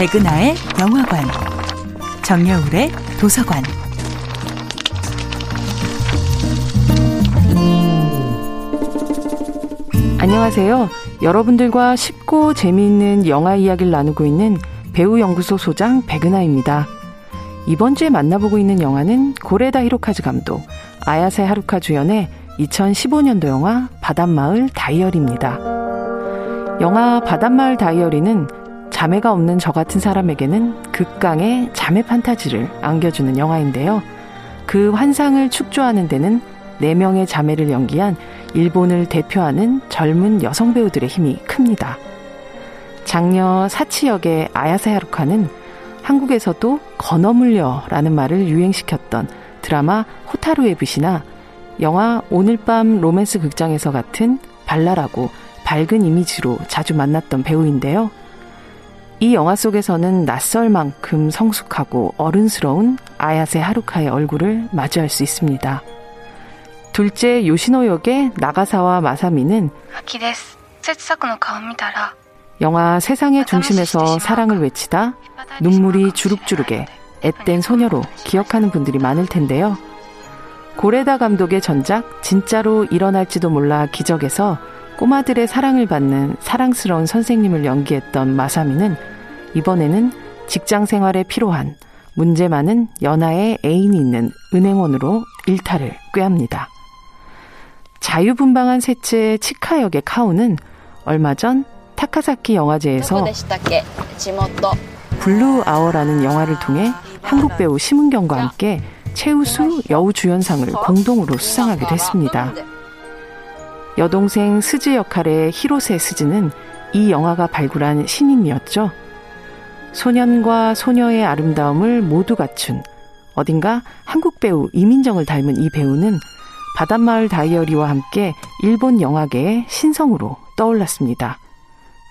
백은하의 영화관, 정여울의 도서관. 안녕하세요. 여러분들과 쉽고 재미있는 영화 이야기를 나누고 있는 배우연구소 소장 백은하입니다. 이번 주에 만나보고 있는 영화는 고레다 히로카즈 감독, 아야세 하루카 주연의 2015년도 영화 바닷마을 다이어리입니다. 영화 바닷마을 다이어리는 자매가 없는 저 같은 사람에게는 극강의 자매 판타지를 안겨주는 영화인데요. 그 환상을 축조하는 데는 4명의 자매를 연기한 일본을 대표하는 젊은 여성 배우들의 힘이 큽니다. 장녀 사치 역의 아야세 하루카는 한국에서도 건어물려라는 말을 유행시켰던 드라마 호타루의 빛이나 영화 오늘 밤 로맨스 극장에서 같은 발랄하고 밝은 이미지로 자주 만났던 배우인데요. 이 영화 속에서는 낯설 만큼 성숙하고 어른스러운 아야세 하루카의 얼굴을 마주할 수 있습니다. 둘째 요시노 역의 나가사와 마사미는 영화 세상의 중심에서 사랑을 외치다 눈물이 주룩주룩해 앳된 소녀로 기억하는 분들이 많을 텐데요. 고레에다 감독의 전작 진짜로 일어날지도 몰라 기적에서 꼬마들의 사랑을 받는 사랑스러운 선생님을 연기했던 마사미는 이번에는 직장 생활에 필요한 문제 많은 연하의 애인이 있는 은행원으로 일탈을 꾀합니다. 자유분방한 셋째 치카 역의 카호는 얼마 전 타카사키 영화제에서 블루 아워라는 영화를 통해 한국 배우 심은경과 함께 최우수 여우 주연상을 공동으로 수상하기도 했습니다. 여동생 스즈 역할의 히로세 스즈는 이 영화가 발굴한 신인이었죠. 소년과 소녀의 아름다움을 모두 갖춘 어딘가 한국 배우 이민정을 닮은 이 배우는 바닷마을 다이어리와 함께 일본 영화계의 신성으로 떠올랐습니다.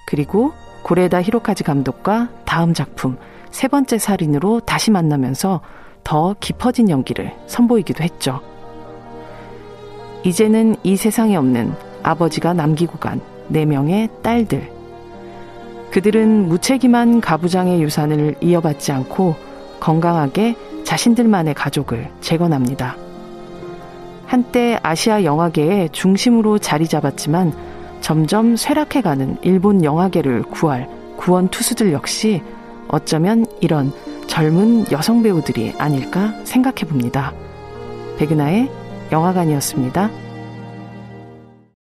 그리고 고레다 히로카즈 감독과 다음 작품 세 번째 살인으로 다시 만나면서 더 깊어진 연기를 선보이기도 했죠. 이제는 이 세상에 없는 아버지가 남기고 간네 명의 딸들. 그들은 무책임한 가부장의 유산을 이어받지 않고 건강하게 자신들만의 가족을 재건합니다. 한때 아시아 영화계의 중심으로 자리 잡았지만 점점 쇠락해가는 일본 영화계를 구할 구원 투수들 역시 어쩌면 이런 젊은 여성 배우들이 아닐까 생각해 봅니다. 백은하의 영화관이었습니다.